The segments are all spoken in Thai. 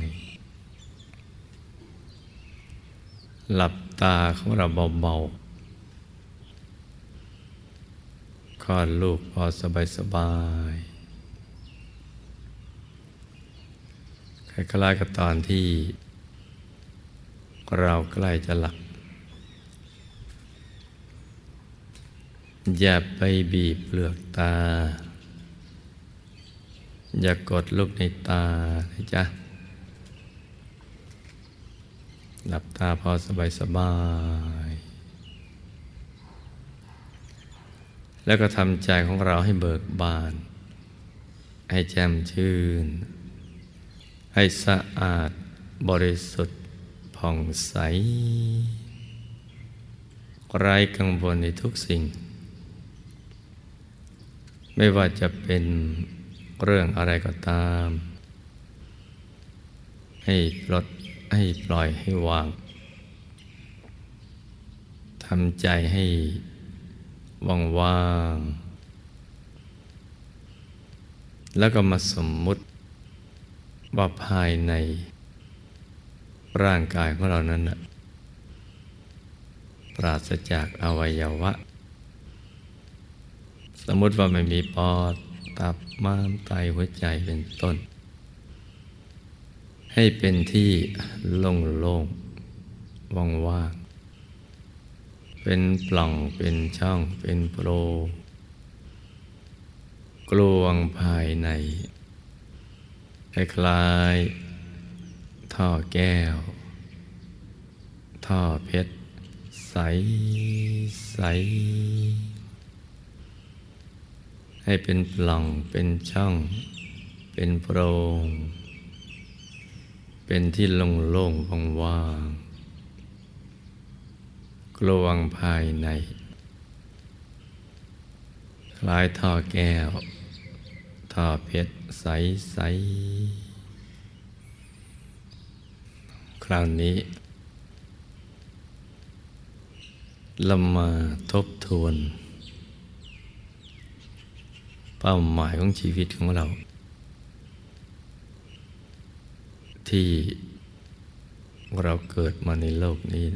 ย หลับตาของเราเบาๆคลอดลูกพอสบายสบายคล้ายๆกับตอนที่ เราใกล้จะหลับ อย่าไปบีบเปลือกตา อย่ากดลูกในตานะจ๊ะ หลับตาพอสบายสบาย แล้วก็ทำใจของเราให้เบิกบาน ให้แจ่มชื่น ให้สะอาดบริสุทธิ์ผ่องใส ไร้กังวลในทุกสิ่ง ไม่ว่าจะเป็นเรื่องอะไรก็ตาม ให้ปลด ให้ปล่อยให้วางทำใจให้ว่างว่างแล้วก็มาสมมุติว่าภายในร่างกายของเรานั้นนะปราศจากอวัยวะ สมมติว่าไม่มีปอด ตับม้ามไตหัวใจเป็นต้น ให้เป็นที่โล่งโล่งว่างว่างเป็นปล่องเป็นช่องเป็นโปร กลวงภายในคล้ายๆท่อแก้ว ท่อเพชร ใสใสให้เป็นปล่องเป็นช่อง เป็นโปรง เป็นที่โล่งๆว่างๆกลวงภายใน คล้ายท่อแก้ว ท่อเพชรใสๆคราวนี้เรามาทบทวน เป้าหมายของชีวิตของเรา ที่เราเกิดมาในโลกนี้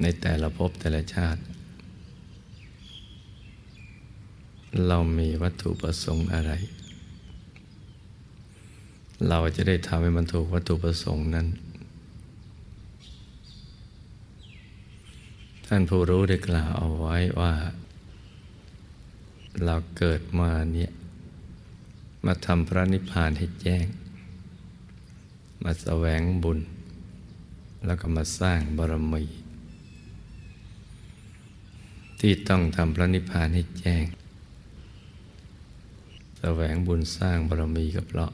ในแต่ละภพแต่ละชาติ เรามีวัตถุประสงค์อะไร เราจะได้ทำให้มันถูกวัตถุประสงค์นั้น ท่านผู้รู้ได้กล่าวเอาไว้ว่า เราเกิดมาเนี่ยมาทำพระนิพพานให้แจ้ง มาแสวงบุญ แล้วก็มาสร้างบารมี ที่ต้องทำพระนิพพานให้แจ้ง แสวงบุญสร้างบารมีกับเพราะ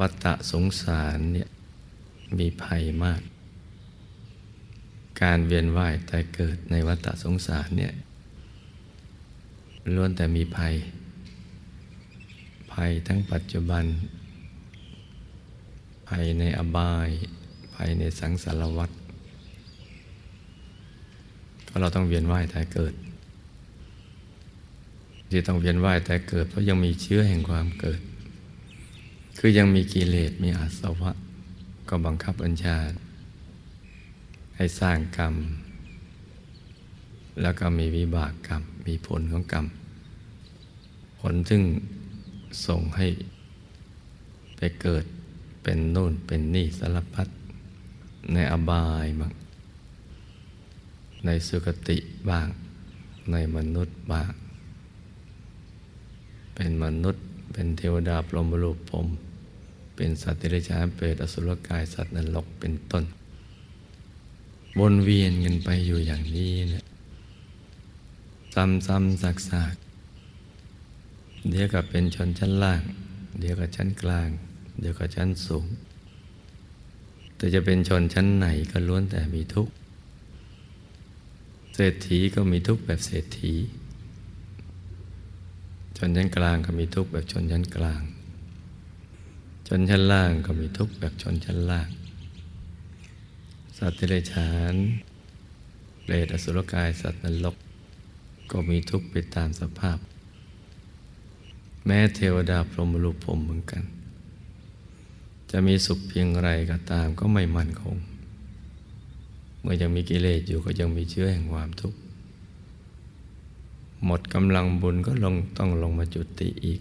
วัฏสงสารเนี่ยมีภัยมาก การเวียนว่ายตายเกิดในวัฏสงสารเนี่ยล้วนแต่มีภัย ภัยทั้งปัจจุบัน ภัยในอบาย ภัยในสังสารวัฏเพราะเราต้องเวียนว่ายตายเกิด ที่ต้องเวียนว่ายตายเกิด เพราะยังมีเชื้อแห่งความเกิด คือยังมีกิเลสมีอาสวะ ก็บังคับบัญชา ให้สร้างกรรม แล้วก็มีวิบากกรรม มีผลของกรรม ผลซึ่ง ส่งให้ไปเกิดเป็นนู่นเป็นนี่สารพัดในอบายบ้างในสุคติบ้าง ในมนุษย์บ้าง เป็นมนุษย์ เป็นเทวดาพรหมรูปพรมเป็นสัตว์เดรัจฉานเปรตอสุรกายสัตว์นรกเป็นต้นวนเวียนกันไปอยู่อย่างนี้เนี่ยซ้ำๆซักๆ เดี๋ยวก็เป็นชนชั้นล่าง เดี๋ยวก็ชั้นกลาง เดี๋ยวก็ชั้นสูง แต่จะเป็นชนชั้นไหนก็ล้วนแต่มีทุกข์ เศรษฐีก็มีทุกข์แบบเศรษฐี ชนชั้นกลางก็มีทุกข์แบบชนชั้นกลาง ชนชั้นล่างก็มีทุกข์แบบชนชั้นล่าง สัตว์ที่ได้ฉานเปรตอสุรกายสัตว์นรก ก็มีทุกข์ไปตามสภาพ แม้เทวดาพรหมรูปพรหมเหมือนกัน จะมีสุขเพียงไรก็ตามก็ไม่มั่นคง เมื่อยังมีกิเลสอยู่ก็ยังมีเชื้อแห่งความทุกข์หมดกำลังบุญก็ลงต้องลงมาจุติอีก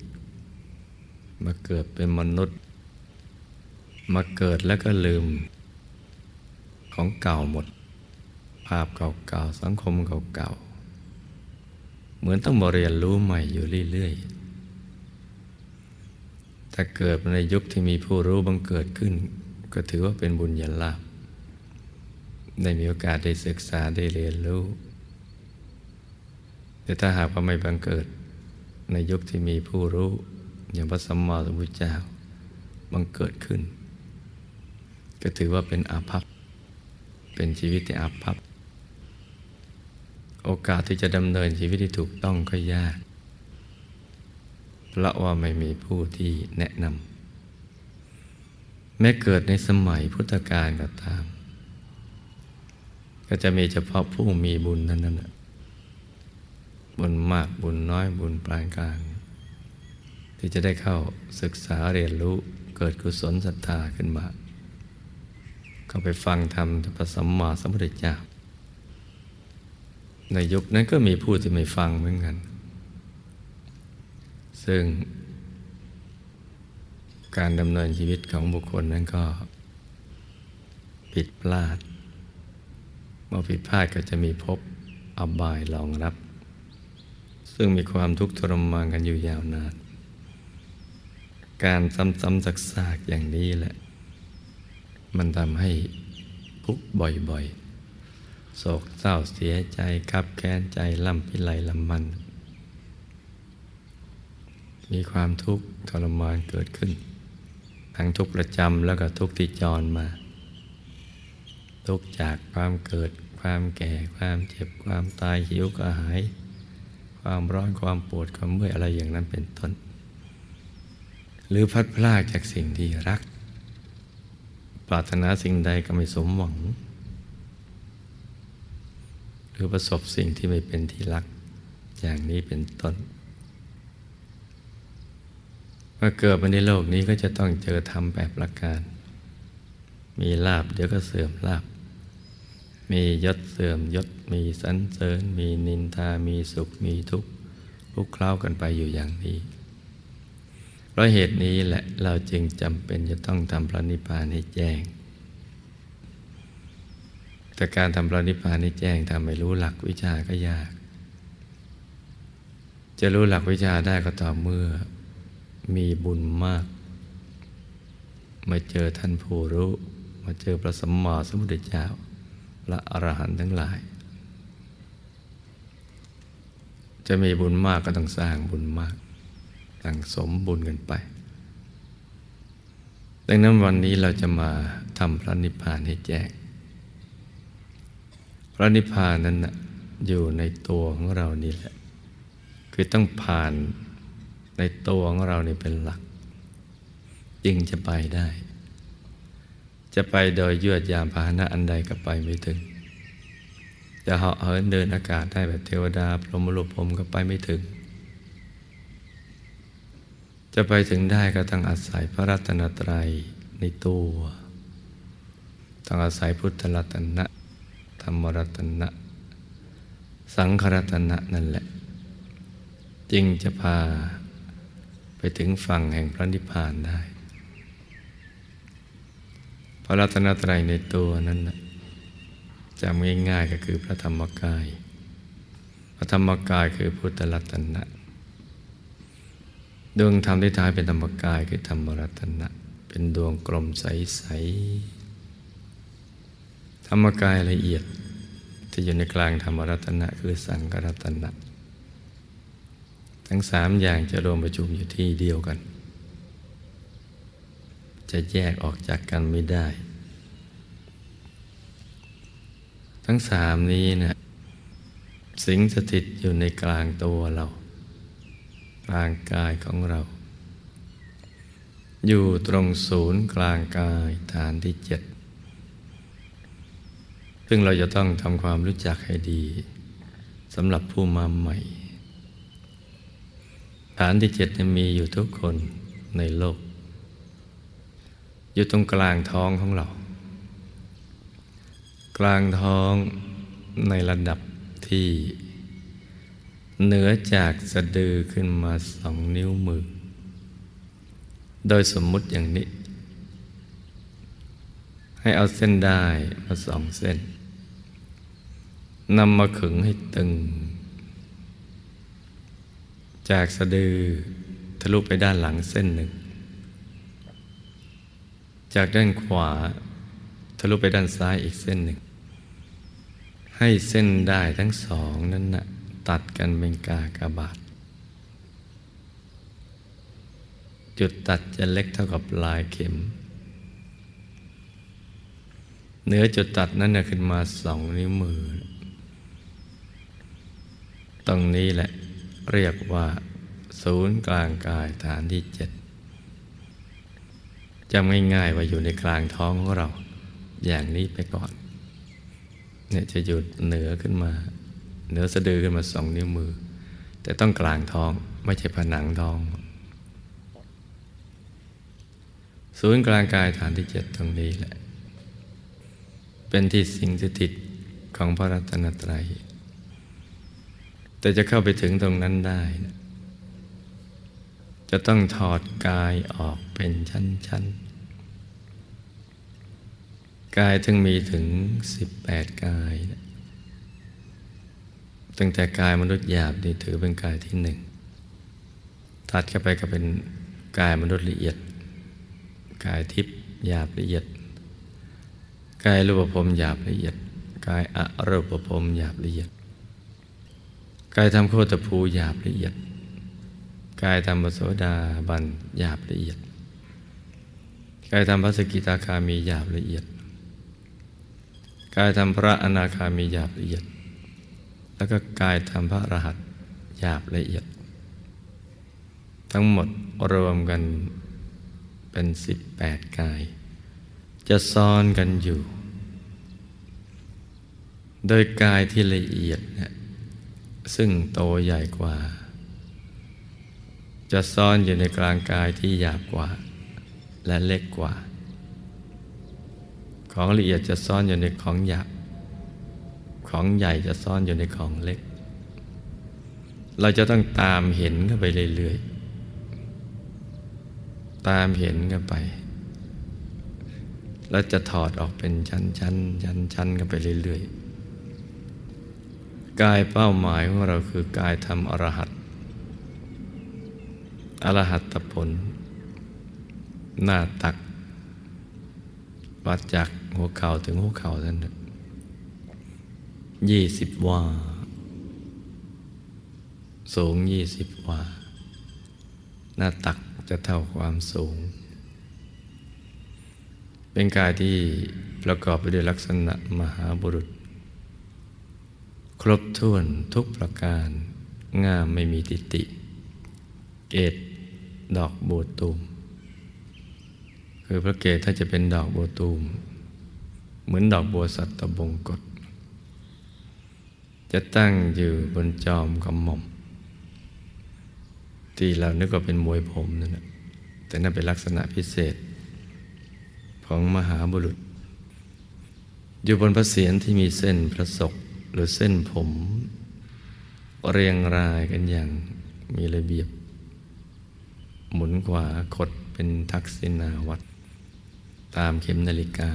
มาเกิดเป็นมนุษย์ มาเกิดแล้วก็ลืม ของเก่าหมด ภาพเก่าๆสังคมเก่าๆเหมือนต้องมาเรียนรู้ใหม่อยู่เรื่อยๆ ถ้าเกิดในยุคที่มีผู้รู้บังเกิดขึ้น ก็ถือว่าเป็นบุญญาลาภได้มีโอกาสได้ศึกษาได้เรียนรู้ แต่ถ้าหากว่าไม่บังเกิด ในยุคที่มีผู้รู้ อย่างพระสัมมาสัมพุทธเจ้าบังเกิดขึ้น ก็ถือว่าเป็นอาภัพเป็นชีวิตที่อาภัพโอกาสที่จะดำเนินชีวิตที่ถูกต้องก็ยาก เพราะว่าไม่มีผู้ที่แนะนำแม้เกิดในสมัยพุทธกาลก็ตาม ก็จะมีเฉพาะผู้มีบุญนั้นนะบุญมากบุญน้อยบุญปานกลาง ที่จะได้เข้าศึกษาเรียนรู้เกิดกุศลศรัทธาขึ้นมา ก็ไปฟังธรรมพระสัมมาสัมพุทธเจ้าในยุคนั้นก็มีผู้ที่ไม่ฟังเหมือนกัน ซึ่ง การดำเนินชีวิตของบุคคลนั้นก็ ผิดพลาดเมื่อผิดพลาดก็จะมีพบอบายรองรับ ซึ่งมีความทุกข์ทรมานกันอยู่ยาวนาน การซ้ำๆซักๆอย่างนี้แหละ มันทำให้ทุกข์บ่อยๆโศกเศร้าเสียใจคับแค้นใจล่ำพิไรลำมัน มีความทุกข์ทรมานเกิดขึ้น ทั้งทุกข์ประจำแล้วก็ทุกข์ที่จรมา ทุกข์จากความเกิด ความแก่ ความเจ็บ ความตายหิวกระหาย ความร้อนความปวดความเมื่อยอะไรอย่างนั้นเป็นต้น หรือพัดพลาดจากสิ่งที่รัก ปรารถนาสิ่งใดก็ไม่สมหวัง หรือประสบสิ่งที่ไม่เป็นที่รัก อย่างนี้เป็นต้น มื่อเกิดมาในโลกนี้ก็จะต้องเจอธรรมแบบประการ มีลาบเดี๋ยวก็เสื่อมลาบ มียศเสื่อมยศ มีสันเสริญ มีนินทา มีสุข มีทุกข์ลุกเคล้ากันไปอยู่อย่างนี้ เพราะเหตุนี้แหละเราจึงจำเป็นจะต้องทำพระนิพพานให้แจ้ง แต่การทำพระนิพพานนี่แจ้งทำไม่รู้หลักวิชาก็ยาก จะรู้หลักวิชาได้ก็ต่อเมื่อ มีบุญมาก มาเจอท่านผู้รู้ มาเจอพระสัมมาสัมพุทธเจ้าและอรหันต์ทั้งหลาย จะมีบุญมากก็ต้องสร้างบุญมากสั่งสมบุญกันไป ดังนั้นวันนี้เราจะมาทำพระนิพพานให้แจ้ง พระนิพพานนั้นนะอยู่ในตัวของเรานี่แหละ คือต้องผ่าน ในตัวของเรานี่เป็นหลัก จึงจะไปได้ จะไปโดยยวดยามพาหนะอันใดก็ไปไม่ถึง จะเหาะเหินเดินอากาศได้แบบเทวดา พรหมรูปพรมก็ไปไม่ถึง จะไปถึงได้ก็ต้องอาศัยพระรัตนตรัยในตัว ต้องอาศัยพุทธรัตนะธรรมรัตนะ สังขรัตนะนั่นแหละ จึงจะพา ไปถึงฝั่งแห่งพระนิพพานได้ พระรัตนตรัยในตัวนั้นนะจำง่ายๆก็คือพระธรรมกาย พระธรรมกายคือพุทธรัตนะดวงธรรมที่ท้ายเป็นธรรมกายคือธรรมรัตนะ เป็นดวงกลมใส ๆ ธรรมกายละเอียดที่อยู่ในกลางธรรมรัตนะคือสังกรัตนะ ทั้งสามอย่างจะรวมประชุมอยู่ที่เดียวกัน จะแยกออกจากกันไม่ได้ ทั้งสามนี้เนะี่ยสิงสถิตอยู่ในกลางตัวเรา กลางกายของเรา อยู่ตรงศูนย์กลางกายฐานที่เจ็ดซึ่งเราจะต้องทำความรู้จักให้ดีสำหรับผู้มาใหม่ ฐานที่เจ็ดมีอยู่ทุกคนในโลก อยู่ตรงกลางท้องของเรา กลางท้องในระดับที่เหนือจากสะดือขึ้นมาสองนิ้วมือ โดยสมมุติอย่างนี้ ให้เอาเส้นได้มาสองเส้นนำมาขึงให้ตึง จากสะดือทะลุไปด้านหลังเส้นหนึ่ง จากด้านขวาทะลุไปด้านซ้ายอีกเส้นหนึ่ง ให้เส้นได้ทั้งสองนั้นนะ่ะตัดกันเป็นกากบาท จุดตัดจะเล็กเท่ากับลายเข็ม เนื้อจุดตัดนั้นนะขึ้นมาสองนิ้วมือ ตรงนี้แหละ เรียกว่า ศูนย์กลางกายฐานที่เจ็ดจำง่ายๆว่าอยู่ในกลางท้องของเรา อย่างนี้ไปก่อน เนี่ยจะหยุดเหนือขึ้นมา เหนือสะดือขึ้นมาสองนิ้วมือ แต่ต้องกลางท้องไม่ใช่ผนังท้อง ศูนย์กลางกายฐานที่เจ็ดตรงนี้แหละ เป็นที่สิงสถิตของพระรัตนตรัย แต่จะเข้าไปถึงตรงนั้นได้ จะต้องถอดกายออกเป็นชั้นๆ กายถึงมีถึงสิบแปดกายตั้งแต่กายมนุษย์หยาบนี่ถือเป็นกายที่หนึ่งถัดเข้าไปก็เป็นกายมนุษย์ละเอียด กายทิพย์หยาบละเอียด กายรูปภพหยาบละเอียด กายอรูปภพหยาบละเอียด กายทำโคตภูหยาบละเอียด กายทำปโสดาบันหยาบละเอียด กายทำพระสกิตาคามีหยาบละเอียด กายทำพระอนาคามีหยาบละเอียด แล้วก็กายธรรมพระรหัสหยาบละเอียด ทั้งหมดรวมกันเป็นสิบแปดกาย จะซ้อนกันอยู่ โดยกายที่ละเอียดเนี่ย ซึ่งโตใหญ่กว่า จะซ่อนอยู่ในกลางกายที่หยาบกว่า และเล็กกว่า ของละเอียดจะซ่อนอยู่ในของหยาบ ของใหญ่จะซ่อนอยู่ในของเล็ก เราจะต้องตามเห็นกันไปเรื่อยๆ ตามเห็นกันไป แล้วจะถอดออกเป็นชั้นชั้นชั้นชั้นกันไปเรื่อยๆ กายเป้าหมายของเราคือกายทำอรหัตอรหัตผล หน้าตัก วัดจากหัวเข่าถึงหัวเข่าท่านยี่สิบวาสูงยี่สิบวาหน้าตักจะเท่าความสูง เป็นกายที่ประกอบไปด้วยลักษณะมหาบุรุษ รบถ้วนทุกประการ งามไม่มีติติ เกตดอกบัวตูม คือพระเกตถ้าจะเป็นดอกบัวตูม เหมือนดอกบัวสัตตบงกฎจะตั้งอยู่บนจอมกำหม่อม ที่เรานึกว่าเป็นมวยผมนั่นแหละแต่นั่นเป็นลักษณะพิเศษ ของมหาบุรุษ อยู่บนพระเศียรที่มีเส้นพระศก หรือเส้นผม เรียงรายกันอย่างมีระเบียบ หมุนขวาขดเป็นทักษิณาวัตตามเข็มนาฬิกา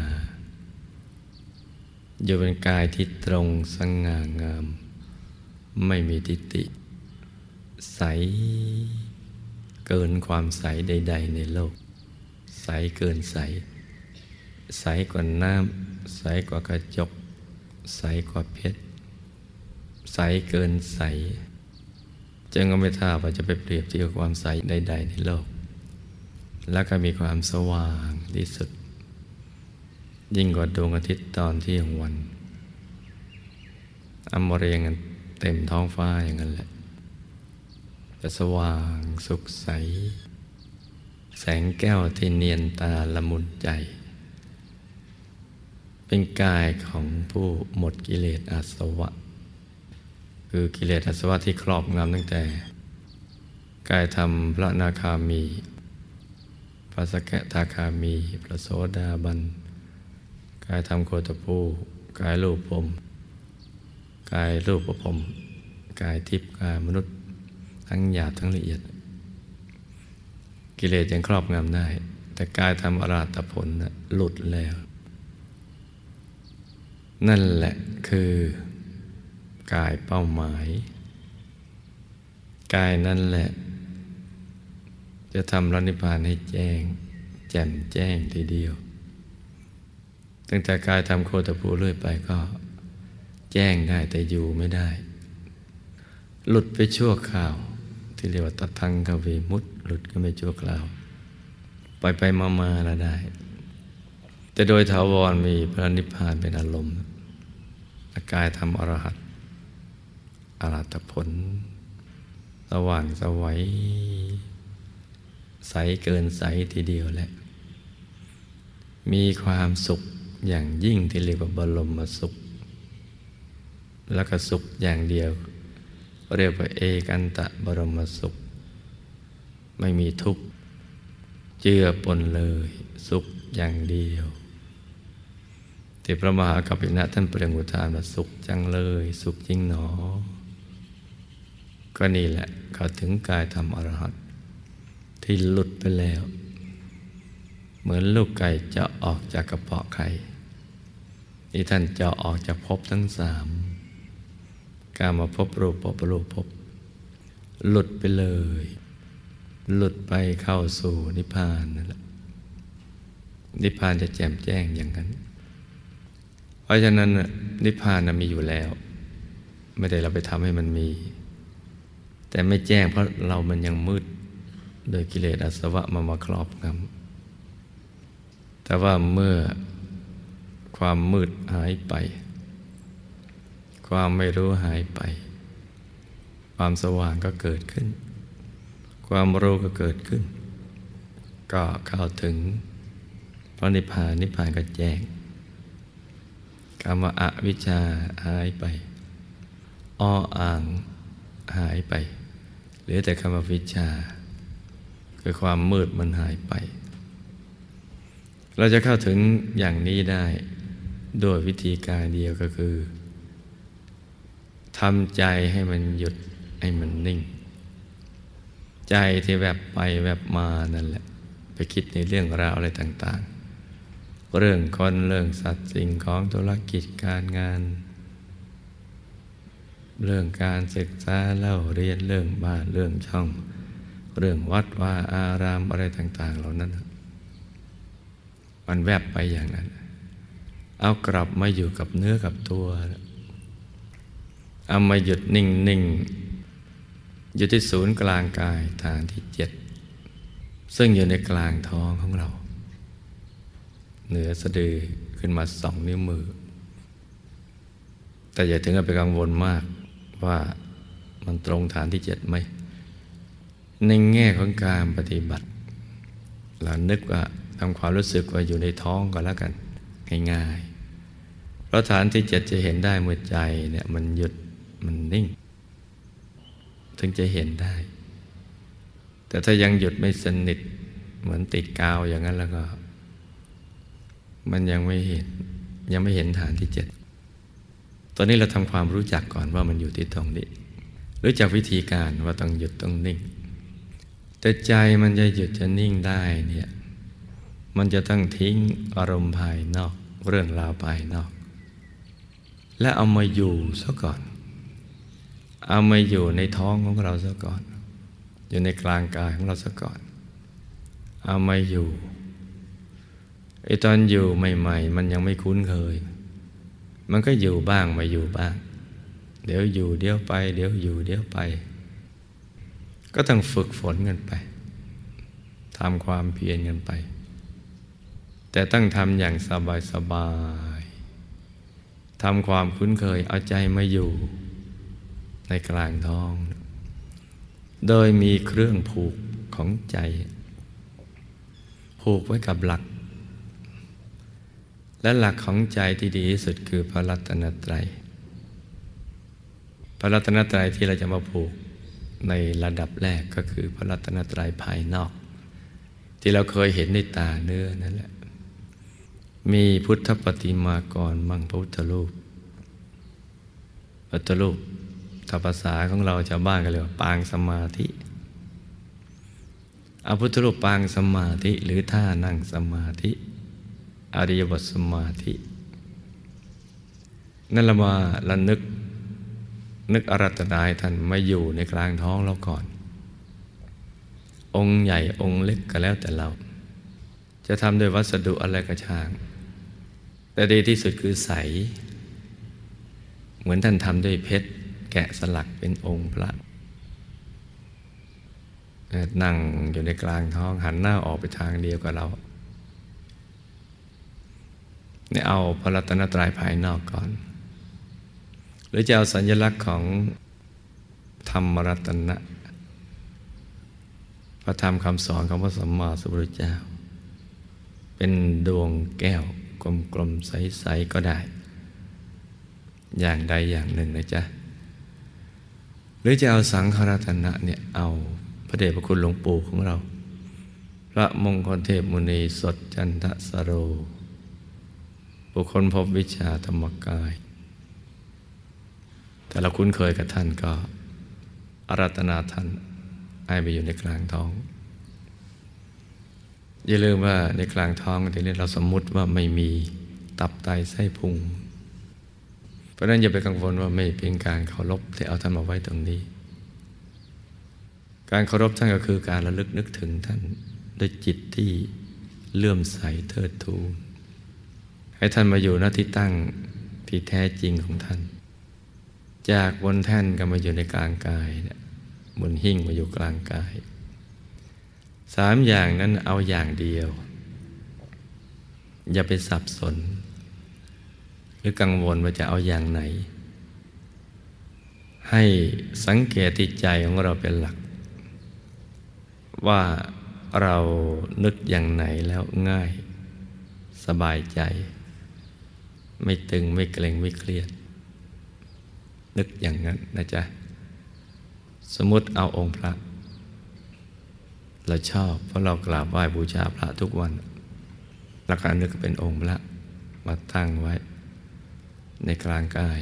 อยู่เป็นกายที่ตรงสง่างาม ไม่มีทิฏฐิใสเกินความใสใด ๆ ในโลก ใสเกินใส ใสกว่าน้ำใสกว่ากระจก ใสกว่าเพชร ใสเกินใสจึงก็ไม่ท่าว่าจะไปเปรียบเทียบความใสใด ๆ ในโลก แล้วก็มีความสว่างที่สุด ยิ่งกว่าดวงอาทิตย์ตอนที่ของวันอมเรียงกันเต็มท้องฟ้าอย่างนั้นแหละจะสว่างสุขใส แสงแก้วที่เนียนตาละมุนใจ เป็นกายของผู้หมดกิเลสอาสวะ คือกิเลสอาสวะที่ครอบงำตั้งแต่กายธรรมพระนาคามีพระสกทาคามี พระโสดาบัน กายธรรมโคตภูกายรูปผมกายรูปประพรมกายทิพย์กายมนุษย์ทั้งหยาบทั้งละเอียด กิเลสยังครอบงำได้ แต่กายทำอราตผลหลุดแล้ว นั่นแหละคือ กายเป้าหมาย กายนั่นแหละ จะทำรันิพพานให้แจ้ง แจ่มแจ้งทีเดียว ตั้งแต่กายทำโคตภูเรื่อยไปก็ แจ้งได้แต่อยู่ไม่ได้ หลุดไปชั่วข่าว ที่เรียกว่าตัทังกวีมุตหลุดก็ไม่ชั่วคราว ไปไปมามาละได้ แต่โดยถาวรมีพระนิพพานเป็นอารมณ์กายทำอรหัต อรัตผล สว่างสวัยใสเกินใสทีเดียวแหละ มีความสุขอย่างยิ่งที่เรียกว่าบรมสุข แล้วก็สุขอย่างเดียว เรียกว่าเอกันตะบรมสุข ไม่มีทุกข์เจือปนเลยสุขอย่างเดียวที่พระมหากัปปินะท่านเปล่งอุทานว่าสุขจังเลย สุขจริงหนอ ก็นี่แหละเขาถึงกายธรรมอรหัตที่หลุดไปแล้ว เหมือนลูกไก่จะออกจากกระเพาะไข่ที่ท่านจะออกจากภพทั้งสามการมาพบรูปพบรูปพบหลุดไปเลย หลุดไปเข้าสู่นิพพานนั่นแหละนิพพานจะแจ่มแจ้งอย่างนั้น เพราะฉะนั้นนิพพานมีอยู่แล้ว ไม่ได้เราไปทำให้มันมี แต่ไม่แจ้งเพราะเรามันยังมืด โดยกิเลสอาสวะมามาครอบงำแต่ว่าเมื่อความมืดหายไป ความไม่รู้หายไป ความสว่างก็เกิดขึ้น ความรู้ก็เกิดขึ้น ก็เข้าถึงพระนิพพานนิพพานก็แจ้งคำว่าอาวิชชาหายไป อ้ออ่างหายไป ลือแต่คำว่าวิชา คือความมืดมันหายไป เราจะเข้าถึงอย่างนี้ได้โดยวิธีการเดียวก็คือทำใจให้มันหยุดให้มันนิ่ง ใจที่แวบไปแวบมานั่นแหละ ไปคิดในเรื่องราวอะไรต่าง ๆ เรื่องคนเรื่องสัตว์สิ่งของธุรกิจการงาน เรื่องการศึกษาเล่าเรียนเรื่องบ้านเรื่องช่อง เรื่องวัดว่าอารามอะไรต่าง ๆ เหล่านั้น มันแวบไปอย่างนั้น เอากลับมาอยู่กับเนื้อกับตัว เอามาหยุดนิ่งนิ่งอยู่ที่ศูนย์กลางกายฐานที่เจ็ดซึ่งอยู่ในกลางท้องของเรา เหนือสะดือขึ้นมาสองนิ้วมือ แต่อย่าถึงกับไปกังวลมาก ว่ามันตรงฐานที่เจ็ดไหม ในแง่ของการปฏิบัติ เรานึกว่าทำความรู้สึกว่าอยู่ในท้องก็แล้วกัน ง่ายๆเพราะฐานที่เจ็ดจะเห็นได้เมื่อใจเนี่ยมันหยุดมันนิ่ง ถึงจะเห็นได้ แต่ถ้ายังหยุดไม่สนิทเหมือนติดกาวอย่างนั้นแล้วก็ มันยังไม่เห็นยังไม่เห็นฐานที่เจ็ด อนนี้เราทำความรู้จักก่อนว่ามันอยู่ที่ตรงนี้ รู้จักวิธีการว่าต้องหยุดต้องนิ่ง แต่ใจมันจะหยุดจะนิ่งได้เนี่ย มันจะต้องทิ้งอารมณ์ภายนอก เรื่องราวภายนอก และเอามาอยู่ซะก่อน เอามาอยู่ในท้องของเราซะก่อน อยู่ในกลางกายของเราซะก่อน เอามาอยู่ไอตอนอยู่ใหม่ ๆ มันยังไม่คุ้นเคย มันก็อยู่บ้างมาอยู่บ้าง เดี๋ยวอยู่เดี๋ยวไป เดี๋ยวอยู่เดี๋ยวไป ก็ต้องฝึกฝนกันไปทำความเพียรกันไป แต่ต้องทำอย่างสบายสบายทำความคุ้นเคยเอาใจมาอยู่ ในกลางท้อง โดยมีเครื่องผูกของใจ ผูกไว้กับหลัก และหลักของใจที่ดีที่สุดคือพระรัตนตรัย พระรัตนตรัยที่เราจะมาผูกในระดับแรกก็คือพระรัตนตรัยภายนอก ที่เราเคยเห็นในตาเนื้อนั่นแหละ มีพุทธปฏิมากรมังพระพุทธรูปพุทธรูปถ้าภาษาของเราชาวบ้านก็เรียกว่าปางสมาธิอาพุทธรูปปางสมาธิหรือท่านั่งสมาธิ อริยบทสมาธิ นั่นละมาละนึก นึกอรัตนายท่านมาอยู่ในกลางท้องเราก่อน องค์ใหญ่องค์เล็กก็แล้วแต่เรา จะทำด้วยวัสดุอะไรก็ช่าง แต่ดีที่สุดคือใส เหมือนท่านทำด้วยเพชร แกะสลักเป็นองค์พระนั่งอยู่ในกลางท้องหันหน้าออกไปทางเดียวกับเรา เนี่ยเอาพระรัตนตรัยภายนอกก่อน หรือจะเอาสัญลักษณ์ของธรรมรัตนะ พระธรรมคำสอนของพระสัมมาสัมพุทธเจ้า เป็นดวงแก้วกลมๆใสๆก็ได้ อย่างใดอย่างหนึ่งนะจ๊ะ หรือจะเอาสังฆรัตนะเนี่ยเอาพระเดชพระคุณหลวงปู่ของเรา พระมงคลเทพมุนีสดจันทสโรุคคลพบวิชาธรรมกาย แต่เราคุ้นเคยกับท่านก็อารัตนาท่านให้ไปอยู่ในกลางท้อง อย่าลืมว่าในกลางท้องทีนี้เราสมมุติว่าไม่มีตับไตไส้พุง เพราะนั้นอย่าไปกังวลว่าไม่เป็นการเคารพที่เอาท่านมาไว้ตรงนี้ การเคารพท่านก็คือการระลึกนึกถึงท่านด้วยจิตที่เลื่อมใสเทิดทูน ให้ท่านมาอยู่ณที่ตั้งที่แท้จริงของท่าน จากบนแท่นก็มาอยู่ในกลางกายบนหิ้งมาอยู่กลางกาย สามอย่างนั้นเอาอย่างเดียว อย่าไปสับสน หรือกังวลว่าจะเอาอย่างไหน ให้สังเกตที่ใจของเราเป็นหลัก ว่าเรานึกอย่างไหนแล้วง่าย สบายใจ ไม่ตึงไม่เกร็งไม่เครียด นึกอย่างนั้นนะจ๊ะ สมมติเอาองค์พระ เราชอบ เพราะเรากราบไหว้บูชาพระทุกวันแล้วก็นึกเป็นองค์พระมาตั้งไว้ ในกลางกาย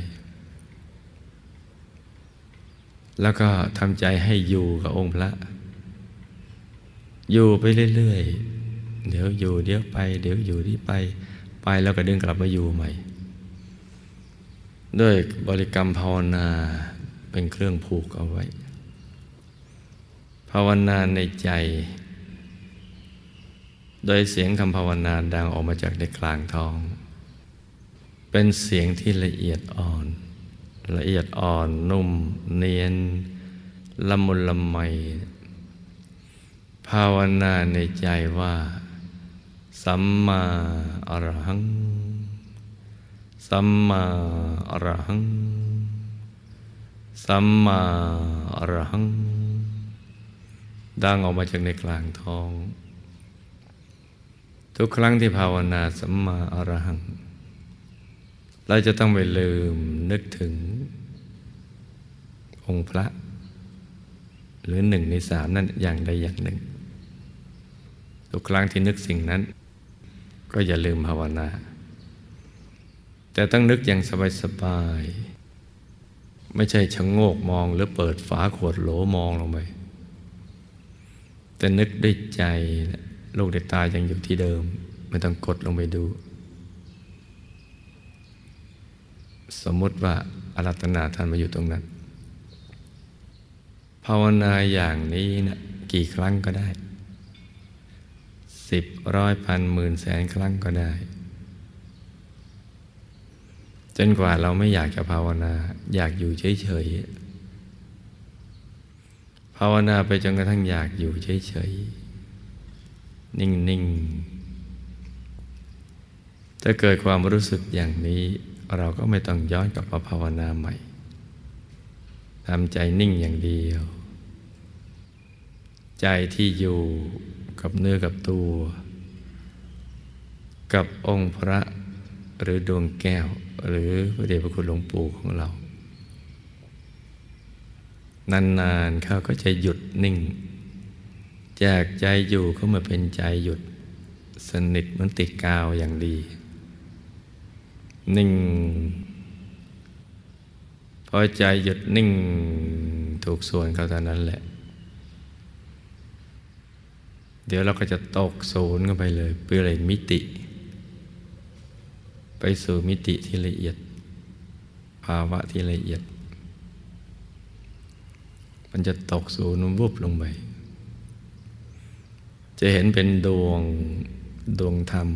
แล้วก็ทำใจให้อยู่กับองค์พระ อยู่ไปเรื่อย ๆ เดี๋ยวอยู่เดี๋ยวไป เดี๋ยวอยู่ที่ไปไปแล้วก็ดึงกลับมาอยู่ใหม่ ด้วยบริกรรมภาวนาเป็นเครื่องผูกเอาไว้ ภาวนาในใจ โดยเสียงคำภาวนาดังออกมาจากในกลางท้อง เป็นเสียงที่ละเอียดอ่อน ละเอียดอ่อนนุ่มเนียน ละมุนละไม ภาวนาในใจว่า สัมมาอรหัง สัมมาอรหัง สัมมาอรหัง ดังออกมาจากในกลางท้อง ทุกครั้งที่ภาวนาสัมมาอรหัง เราจะต้องไปลืมนึกถึง องค์พระ หรือหนึ่งในสามนั่นอย่างใดอย่างหนึ่ง ทุกครั้งที่นึกสิ่งนั้น ก็อย่าลืมภาวนา แต่ต้องนึกอย่างสบายๆไม่ใช่ชะงโงกมองหรือเปิดฝาขวดโหลมองลงไปแต่นึกด้วยใจลูกเด็ตายังอยู่ที่เดิม ไม่ต้องกดลงไปดู สมมติว่าอารัตนาท่านมาอยู่ตรงนั้น ภาวนาอย่างนี้นะกี่ครั้งก็ได้สิบร้อยพันหมื่นแสนครั้งก็ได้ จนกว่าเราไม่อยากจะภาวนา อยากอยู่เฉยๆภาวนาไปจนกระทั่งอยากอยู่เฉยๆนิ่งๆจะเกิดความรู้สึกอย่างนี้ เราก็ไม่ต้องย้อนกลับมาภาวนาใหม่ทำใจนิ่งอย่างเดียว ใจที่อยู่กับเนื้อกับตัว กับองค์พระหรือดวงแก้ว หรือพระเดชพระคุณหลวงปู่ของเรา นานๆเขาก็จะหยุดนิ่ง จากใจอยู่ก็มาเป็นใจหยุด สนิทเหมือนติดกาวอย่างดี นิ่ง พอใจหยุดนิ่งถูกส่วนเขาตอนนั้นแหละ เดี๋ยวเราก็จะตกศูนย์กันไปเลยเพื่ออะไรมิติ ไปสู่มิติที่ละเอียด ภาวะที่ละเอียด มันจะตกศูนย์วุบลงไป จะเห็นเป็นดวงดวงธรรม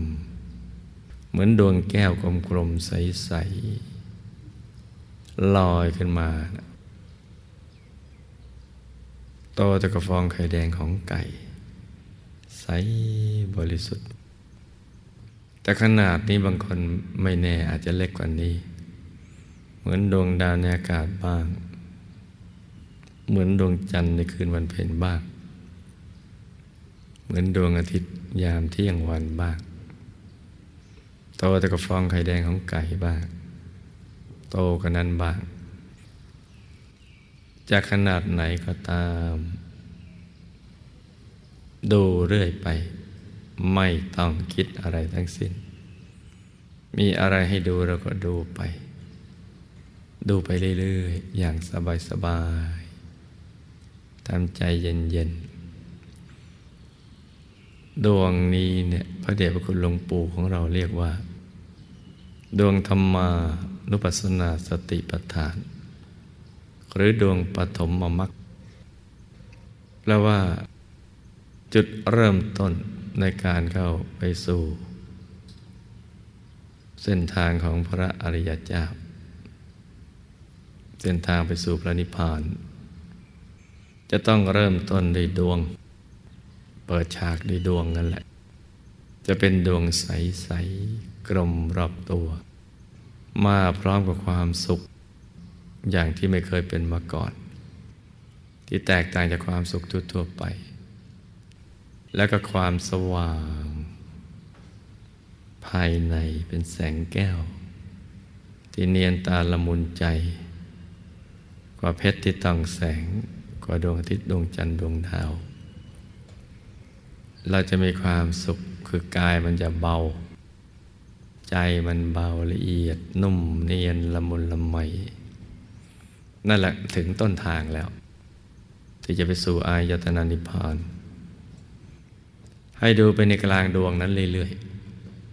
เหมือนดวงแก้วกลมๆใสๆลอยขึ้นมาโตตะกระฟองไข่แดงของไก่ ใสบริสุทธิ์ แต่ขนาดนี้บางคนไม่แน่อาจจะเล็กกว่านี้ เหมือนดวงดาวในอากาศบ้าง เหมือนดวงจันทร์ในคืนวันเพ็ญบ้าง เหมือนดวงอาทิตย์ยามเที่ยงวันบ้างโตแต่กับฟองไข่แดงของไก่บ้าง โตกว่านั้นบ้างจากขนาดไหนก็ตาม ดูเรื่อยไป ไม่ต้องคิดอะไรทั้งสิ้น มีอะไรให้ดูเราก็ดูไป ดูไปเรื่อยๆ อย่างสบายๆทำใจเย็นๆ ดวงนี้เนี่ยพระเดชพระคุณหลวงปู่ของเราเรียกว่า ดวงธรรมานุปัสสนาสติปัฏฐาน หรือดวงปฐมมมักแปลว่า จุดเริ่มต้น ในการเข้าไปสู่ เส้นทางของพระอริยเจ้า เส้นทางไปสู่พระนิพพาน จะต้องเริ่มต้นด้วยดวง เปิดฉากด้วยดวงนั่นแหละ จะเป็นดวงใส ๆ กลมรอบตัว มาพร้อมกับความสุข อย่างที่ไม่เคยเป็นมาก่อน ที่แตกต่างจากความสุขทั่วๆไป แล้วก็ความสว่าง ภายในเป็นแสงแก้ว ที่เนียนตาละมุนใจ กว่าเพชรที่ต้องแสง กว่าดวงอาทิตย์ดวงจันทร์ดวงดาว เราจะมีความสุขคือกายมันจะเบา ใจมันเบาละเอียด นุ่มเนียนละมุนละไมนั่นแหละถึงต้นทางแล้ว ที่จะไปสู่อายตนะนิพพาน ให้ดูไปในกลางดวงนั้นเรื่อย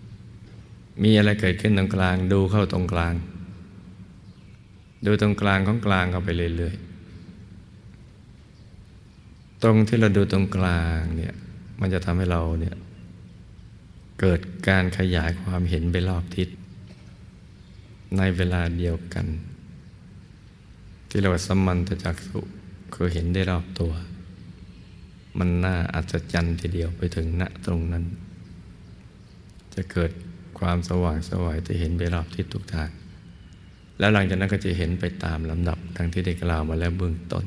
ๆ มีอะไรเกิดขึ้นตรงกลาง ดูเข้าตรงกลาง ดูตรงกลางของกลางเข้าไปเรื่อยๆ ตรงที่เราดูตรงกลางเนี่ย มันจะทำให้เราเนี่ย เกิดการขยายความเห็นไปรอบทิศ ในเวลาเดียวกัน ที่เราสมันตจักสุคือเห็นได้รอบตัว มันน่าอัศจรรย์ทีเดียวไปถึงณตรงนั้น จะเกิดความสว่างสวายจะเห็นไปรอบทิศทุกทาง แล้วหลังจากนั้นก็จะเห็นไปตามลำดับทั้งที่ได้กล่าวมาแล้วเบื้องต้น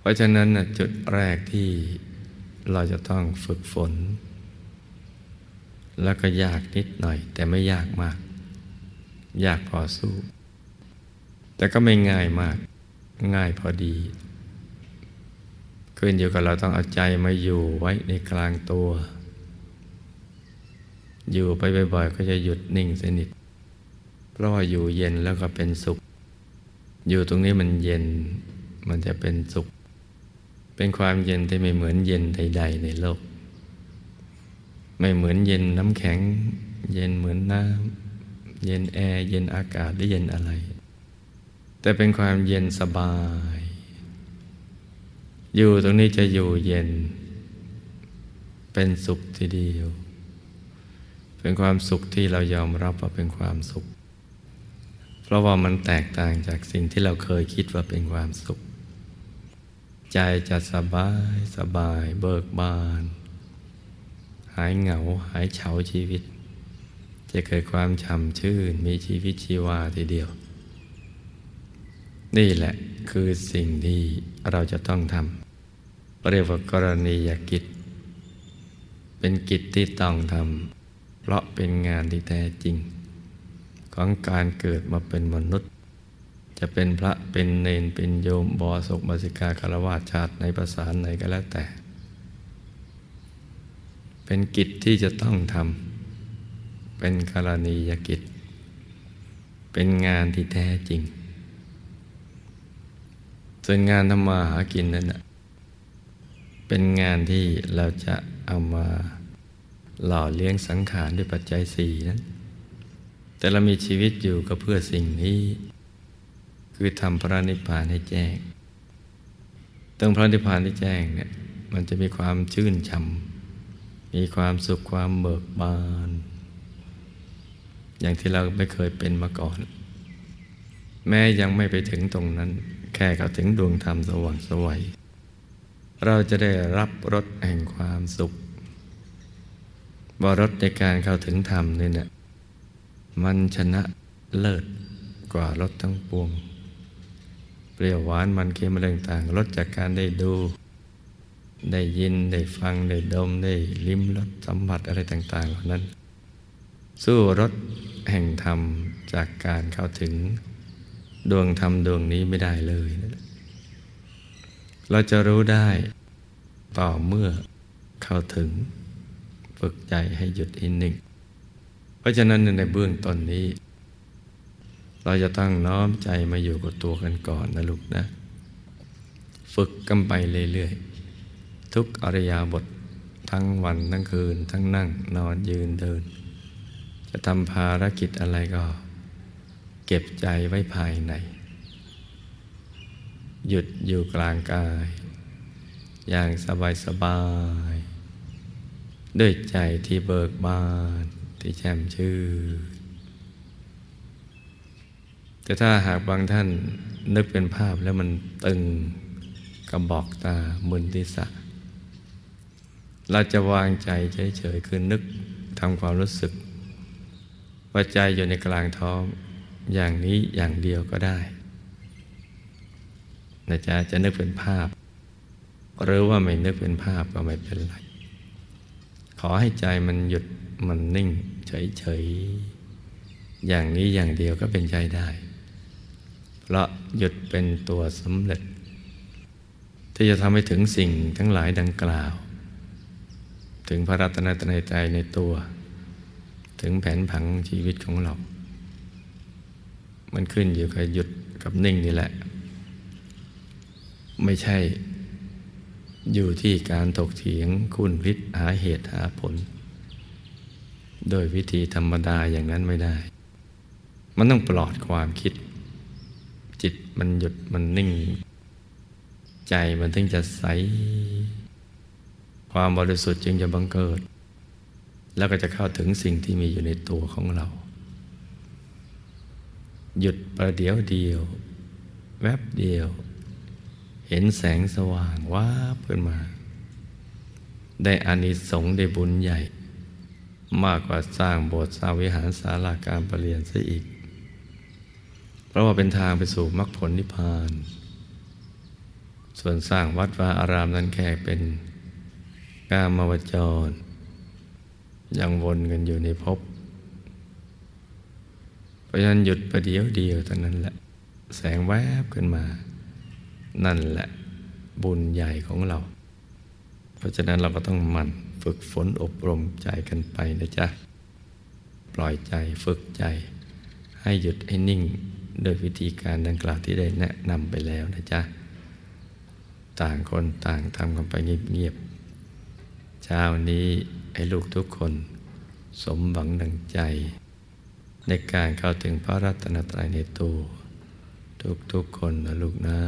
เพราะฉะนั้นจุดแรกที่เราจะต้องฝึกฝน แล้วก็ยากนิดหน่อย แต่ไม่ยากมาก ยากพอสู้ แต่ก็ไม่ง่ายมาก ง่ายพอดี ขึ้นอยู่กับเราต้องเอาใจมาอยู่ไว้ในกลางตัว อยู่ไปบ่อยๆก็จะหยุดนิ่งสนิท เพราะว่าอยู่เย็นแล้วก็เป็นสุข อยู่ตรงนี้มันเย็นมันจะเป็นสุข เป็นความเย็นที่ไม่เหมือนเย็นใด ๆ ในโลก ไม่เหมือนเย็นน้ำแข็ง เย็นเหมือนน้ำเย็นแอร์เย็นอากาศหรือเย็นอะไร แต่เป็นความเย็นสบาย อยู่ตรงนี้จะอยู่เย็น เป็นสุขทีเดียวเป็นความสุขที่เรายอมรับว่าเป็นความสุข เพราะว่ามันแตกต่างจากสิ่งที่เราเคยคิดว่าเป็นความสุข ใจจะสบายสบายเบิกบาน หายเหงาหายเฉาชีวิต จะเกิดความช่ำชื่น มีชีวิตชีวาทีเดียว นี่แหละคือสิ่งที่เราจะต้องทำ เรียกว่ากรณียกิจ เป็นกิจที่ต้องทำเพราะเป็นงานที่แท้จริง ของการเกิดมาเป็นมนุษย์ จะเป็นพระเป็นเนนเป็นโยมบอสกบาสิกาคารวะชาติในภาษาไหนก็แล้วแต่ เป็นกิจที่จะต้องทำเป็นกรณียกิจ เป็นงานที่แท้จริงส่วนงานทำมาหากินนั้นแหะ เป็นงานที่เราจะเอามาหล่อเลี้ยงสังขารด้วยปัจจัยสี่นั้นแต่เรามีชีวิตอยู่ก็เพื่อสิ่งนี้ คือทำพระนิพพานให้แจ้งตรงพระนิพพานให้แจ้งเนี่ยมันจะมีความชื่นชำมีความสุขความเบิกบาน อย่างที่เราไม่เคยเป็นมาก่อน แม้ยังไม่ไปถึงตรงนั้น แค่เขาถึงดวงธรรมสว่างสวัย เราจะได้รับรสแห่งความสุขบรสในการเข้าถึงธรรมนี่เนี่ยมันชนะเลิศกว่ารสทั้งปวง เปรี้ยวหวานมันเค็มอะไรต่างรสจากการได้ดู ได้ยินได้ฟังได้ดมได้ลิ้มรสสัมผัสอะไรต่าง ๆ เหล่านั้น สู้รสแห่งธรรมจากการเข้าถึงดวงธรรมดวงนี้ไม่ได้เลย เราจะรู้ได้ ต่อเมื่อเข้าถึงฝึกใจให้หยุดอินหนึ่ง เพราะฉะนั้นในเบื้องต้นนี้ เราจะตั้งน้อมใจมาอยู่กับตัวกันก่อนนะลูกนะ ฝึกกันไปเรื่อยๆ ทุกอริยาบททั้งวันทั้งคืน ทั้งนั่ง นอนยืนเดิน จะทำภารกิจอะไรก็ เก็บใจไว้ภายใน หยุดอยู่กลางกาย อย่างสบายสบาย ด้วยใจที่เบิกบานที่แช่มชื่อแต่ถ้าหากบางท่านนึกเป็นภาพแล้วมันตึงกระบอกตามึนทิศะเราจะวางใจเฉยๆคือนึกทำความรู้สึก ว่าใจอยู่ในกลางท้องอย่างนี้อย่างเดียวก็ได้ นะจ๊ะจะนึกเป็นภาพ หรือว่าไม่นึกเป็นภาพก็ไม่เป็นไร ขอให้ใจมันหยุดมันนิ่ง เฉยๆ อย่างนี้อย่างเดียวก็เป็นใจได้ เพราะหยุดเป็นตัวสำเร็จ ที่จะทำให้ถึงสิ่งทั้งหลายดังกล่าว ถึงพระรัตนตรัยใจในตัว ถึงแผนผังชีวิตของเรา มันขึ้นอยู่กับหยุดกับนิ่งนี่แหละ ไม่ใช่ อยู่ที่การถกเถียงคุณพิษหาเหตุหาผล โดยวิธีธรรมดาอย่างนั้นไม่ได้ มันต้องปลอดความคิด จิตมันหยุดมันนิ่ง ใจมันถึงจะใส ความบริสุทธิ์จึงจะบังเกิด แล้วก็จะเข้าถึงสิ่งที่มีอยู่ในตัวของเรา หยุดประเดี๋ยวเดียว แวบเดียว เห็นแสงสว่างว้าเพื่อนมา ได้อานิสงส์ได้บุญใหญ่ มากกว่าสร้างโบสถ์สร้างวิหารศาลาการประเรียนซะอีก เพราะว่าเป็นทางไปสู่มรรคผลนิพพาน ส่วนสร้างวัดวาอารามนั้นแค่เป็นกามวจร ยังวนกันอยู่ในภพเพราะฉะนั้นหยุดประเดียวเดียวเท่านั้นแหละ แสงแวบขึ้นมา นั่นแหละบุญใหญ่ของเรา เพราะฉะนั้นเราก็ต้องหมั่นฝึกฝนอบรมใจกันไปนะจ๊ะ ปล่อยใจฝึกใจ ให้หยุดให้นิ่งโดยวิธีการดังกล่าวที่ได้แนะนำไปแล้วนะจ๊ะ ต่างคนต่างทำกันไปเงียบๆเช้านี้ให้ลูกทุกคน สมหวังดังใจ ในการเข้าถึงพระรัตนตรัยในตัวทุกๆคนนะลูกนะ